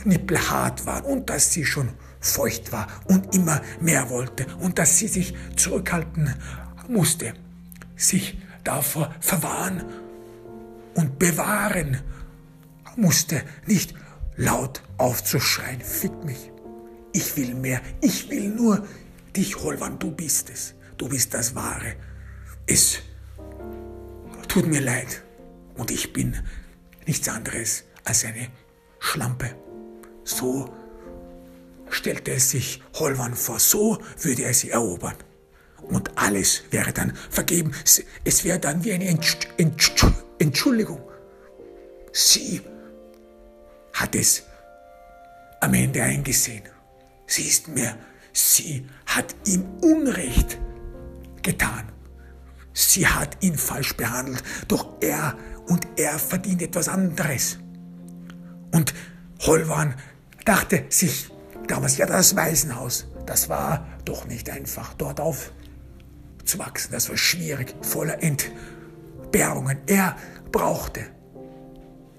Nippel hart waren und dass sie schon feucht war und immer mehr wollte und dass sie sich zurückhalten musste sich davor verwahren und bewahren musste, nicht laut aufzuschreien, fick mich, ich will mehr, ich will nur dich, Holwan, du bist es, du bist das Wahre. Es tut mir leid, und ich bin nichts anderes als eine Schlampe. So stellte es sich Holwan vor, so würde er sie erobern. Und alles wäre dann vergeben. Es wäre dann wie eine Entschuldigung. Sie hat es am Ende eingesehen. Sie ist mir, sie hat ihm Unrecht getan. Sie hat ihn falsch behandelt, doch er und er verdient etwas anderes. Und Holwan dachte sich damals, ja, das Waisenhaus, das war doch nicht einfach, dort aufzuwachsen. Das war schwierig, voller Entbehrungen. Er brauchte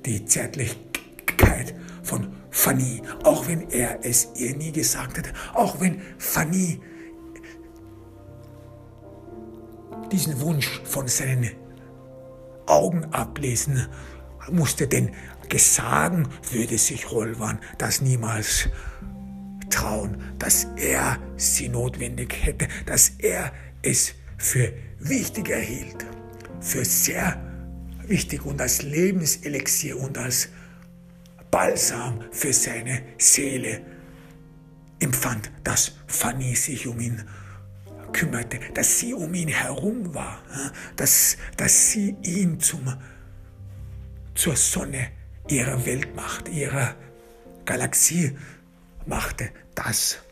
die Zärtlichkeit von Fanny, auch wenn er es ihr nie gesagt hatte, auch wenn Fanny diesen Wunsch von seinen Augen ablesen musste, denn gesagen würde sich Holwan das niemals trauen, dass er sie notwendig hätte, dass er es für wichtig erhielt, für sehr wichtig und als Lebenselixier und als Balsam für seine Seele empfand, dass Fanny sich um ihn kümmerte, dass sie um ihn herum war, dass, dass sie ihn zum, zur Sonne ihrer Welt machte, ihrer Galaxie machte. Das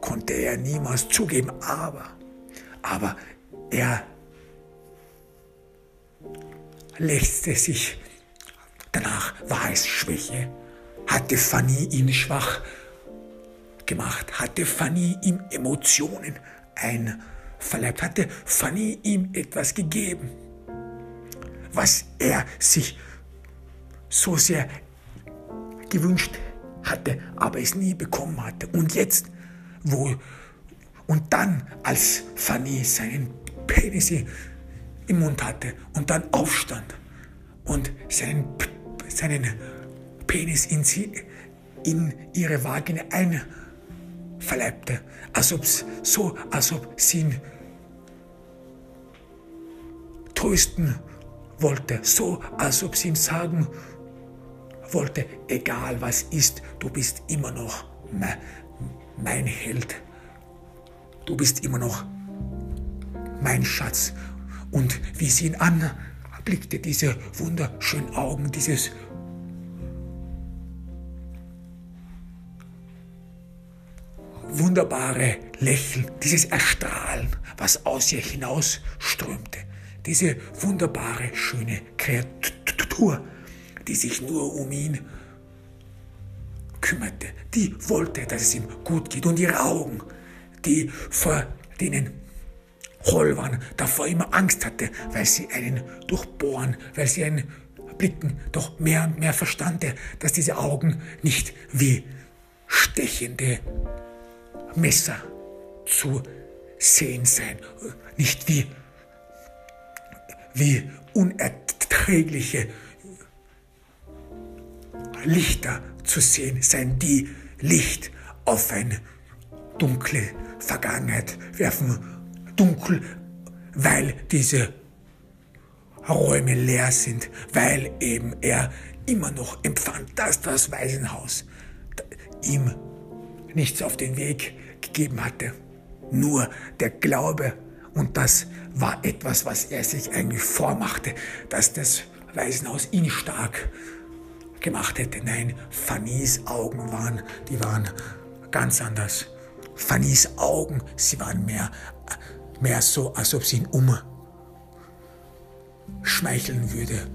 konnte er niemals zugeben, aber, aber er lechzte sich. Danach war es Schwäche. Hatte Fanny ihn schwach gemacht? Hatte Fanny ihm Emotionen einverleibt? Hatte Fanny ihm etwas gegeben, was er sich so sehr gewünscht hatte, aber es nie bekommen hatte? Und jetzt, wo? Und dann, als Fanny seinen Penis im Mund hatte und dann aufstand und seinen, seinen Penis in, sie, in ihre Vagina ein verleibte, als ob so, als ob sie ihn trösten wollte, so als ob sie ihm sagen wollte, egal was ist, du bist immer noch mein Held, du bist immer noch mein Schatz. Und wie sie ihn anblickte, diese wunderschönen Augen, dieses wunderbare Lächeln, dieses Erstrahlen, was aus ihr hinausströmte, diese wunderbare, schöne Kreatur, die sich nur um ihn kümmerte, die wollte, dass es ihm gut geht. Und ihre Augen, die vor denen Holwan davor immer Angst hatte, weil sie einen durchbohren, weil sie einen blicken, doch mehr und mehr verstand er, dass diese Augen nicht wie stechende Messer zu sehen sein, nicht wie, wie unerträgliche Lichter zu sehen sein, die Licht auf eine dunkle Vergangenheit werfen. Dunkel, weil diese Räume leer sind, weil eben er immer noch empfand, dass das Waisenhaus ihm nichts auf den Weg gegeben hatte. Nur der Glaube und das war etwas, was er sich eigentlich vormachte, dass das Waisenhaus ihn stark gemacht hätte. Nein, Fannys Augen waren, die waren ganz anders. Fannys Augen, sie waren mehr, mehr so, als ob sie ihn umschmeicheln würde.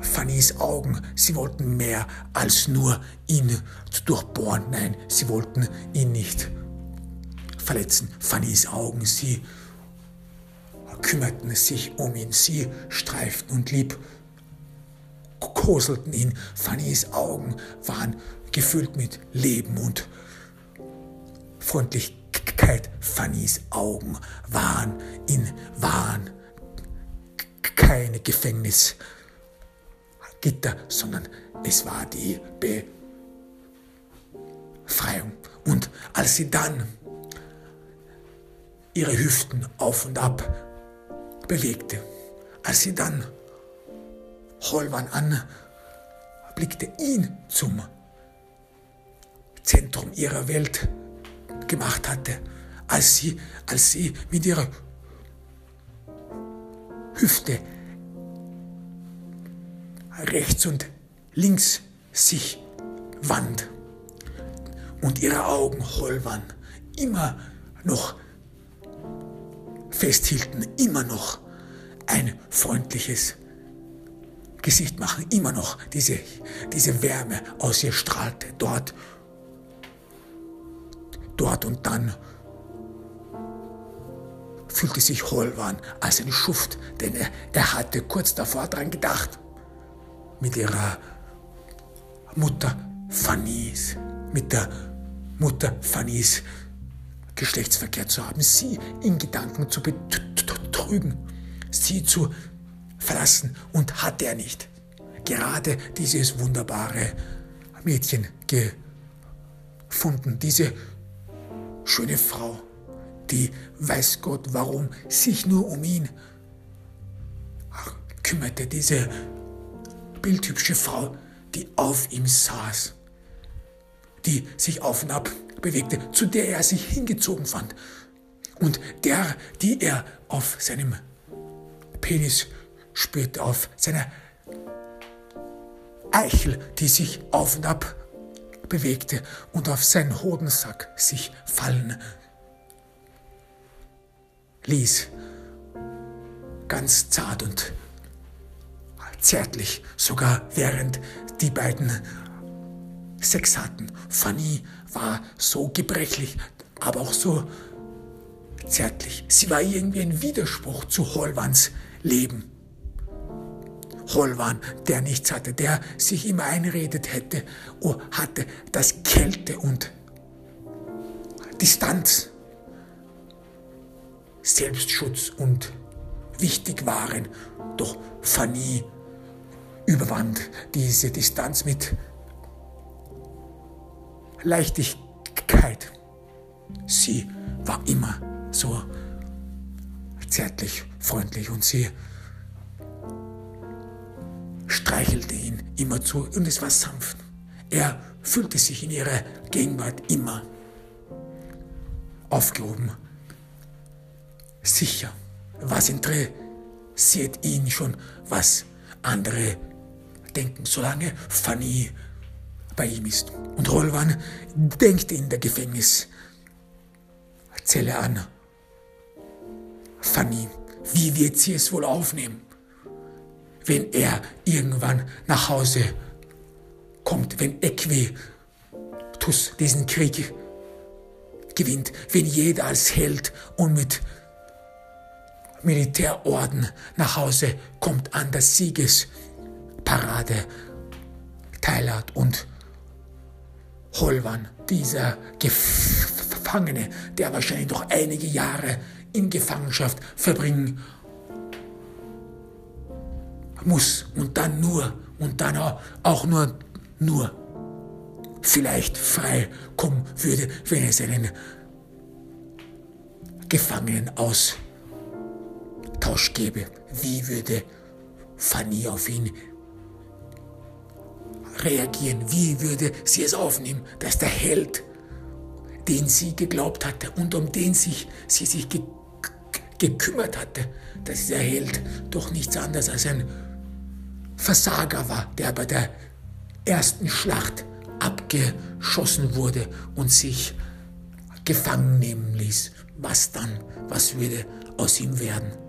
Fannys Augen, sie wollten mehr als nur ihn zu durchbohren. Nein, sie wollten ihn nicht verletzen. Fannys Augen, sie kümmerten sich um ihn, sie streiften und lieb koselten ihn. Fannys Augen waren gefüllt mit Leben und Freundlichkeit. Fannys Augen waren in Wahn keine Gefängnisgitter, sondern es war die Befreiung. Und als sie dann ihre Hüften auf und ab bewegte, als sie dann Holwan an, blickte ihn zum Zentrum ihrer Welt gemacht hatte, als sie, als sie mit ihrer Hüfte rechts und links sich wand und ihre Augen hohl waren, immer noch festhielten, immer noch ein freundliches Gesicht machen, immer noch diese, diese Wärme aus ihr strahlte, dort, dort und dann fühlte sich Holwan als ein Schuft, denn er, er hatte kurz davor daran gedacht, mit ihrer Mutter Fannys, mit der Mutter Fannys Geschlechtsverkehr zu haben, sie in Gedanken zu betrügen, sie zu verlassen und hat er nicht. Gerade dieses wunderbare Mädchen gefunden, diese schöne Frau, die weiß Gott warum sich nur um ihn kümmerte, diese bildhübsche Frau, die auf ihm saß, die sich auf und ab bewegte, zu der er sich hingezogen fand. Und der, die er auf seinem Penis spürte, auf seiner Eichel, die sich auf und ab bewegte und auf seinen Hodensack sich fallen ließ. Ganz zart und zärtlich, sogar während die beiden Sex hatten. Fanny war so gebrechlich, aber auch so zärtlich. Sie war irgendwie ein Widerspruch zu Holwans Leben. Holwan, der nichts hatte, der sich immer einredet hätte, oh, hatte, dass Kälte und Distanz, Selbstschutz und wichtig waren. Doch Fanny überwand diese Distanz mit Leichtigkeit. Sie war immer so zärtlich, freundlich und sie streichelte ihn immerzu und es war sanft. Er fühlte sich in ihrer Gegenwart immer aufgehoben, sicher. Was interessiert ihn schon, was andere denken, solange Fanny bei ihm ist. Und Rolwan denkt in der Gefängniszelle an. Fanny, wie wird sie es wohl aufnehmen, wenn er irgendwann nach Hause kommt, wenn Equitus diesen Krieg gewinnt, wenn jeder als Held und mit Militärorden nach Hause kommt an der Siegesparade teilhat und Holwan, dieser Gefangene, der wahrscheinlich noch einige Jahre in Gefangenschaft verbringen muss und dann nur und dann auch nur nur vielleicht frei kommen würde, wenn es einen Gefangenen Austausch gäbe. Wie würde Fanny auf ihn reagieren? Wie würde sie es aufnehmen, dass der Held, den sie geglaubt hatte und um den sich, sie sich ge gekümmert hatte, dass dieser Held doch nichts anderes als ein Versager war, der bei der ersten Schlacht abgeschossen wurde und sich gefangen nehmen ließ. Was dann? Was würde aus ihm werden?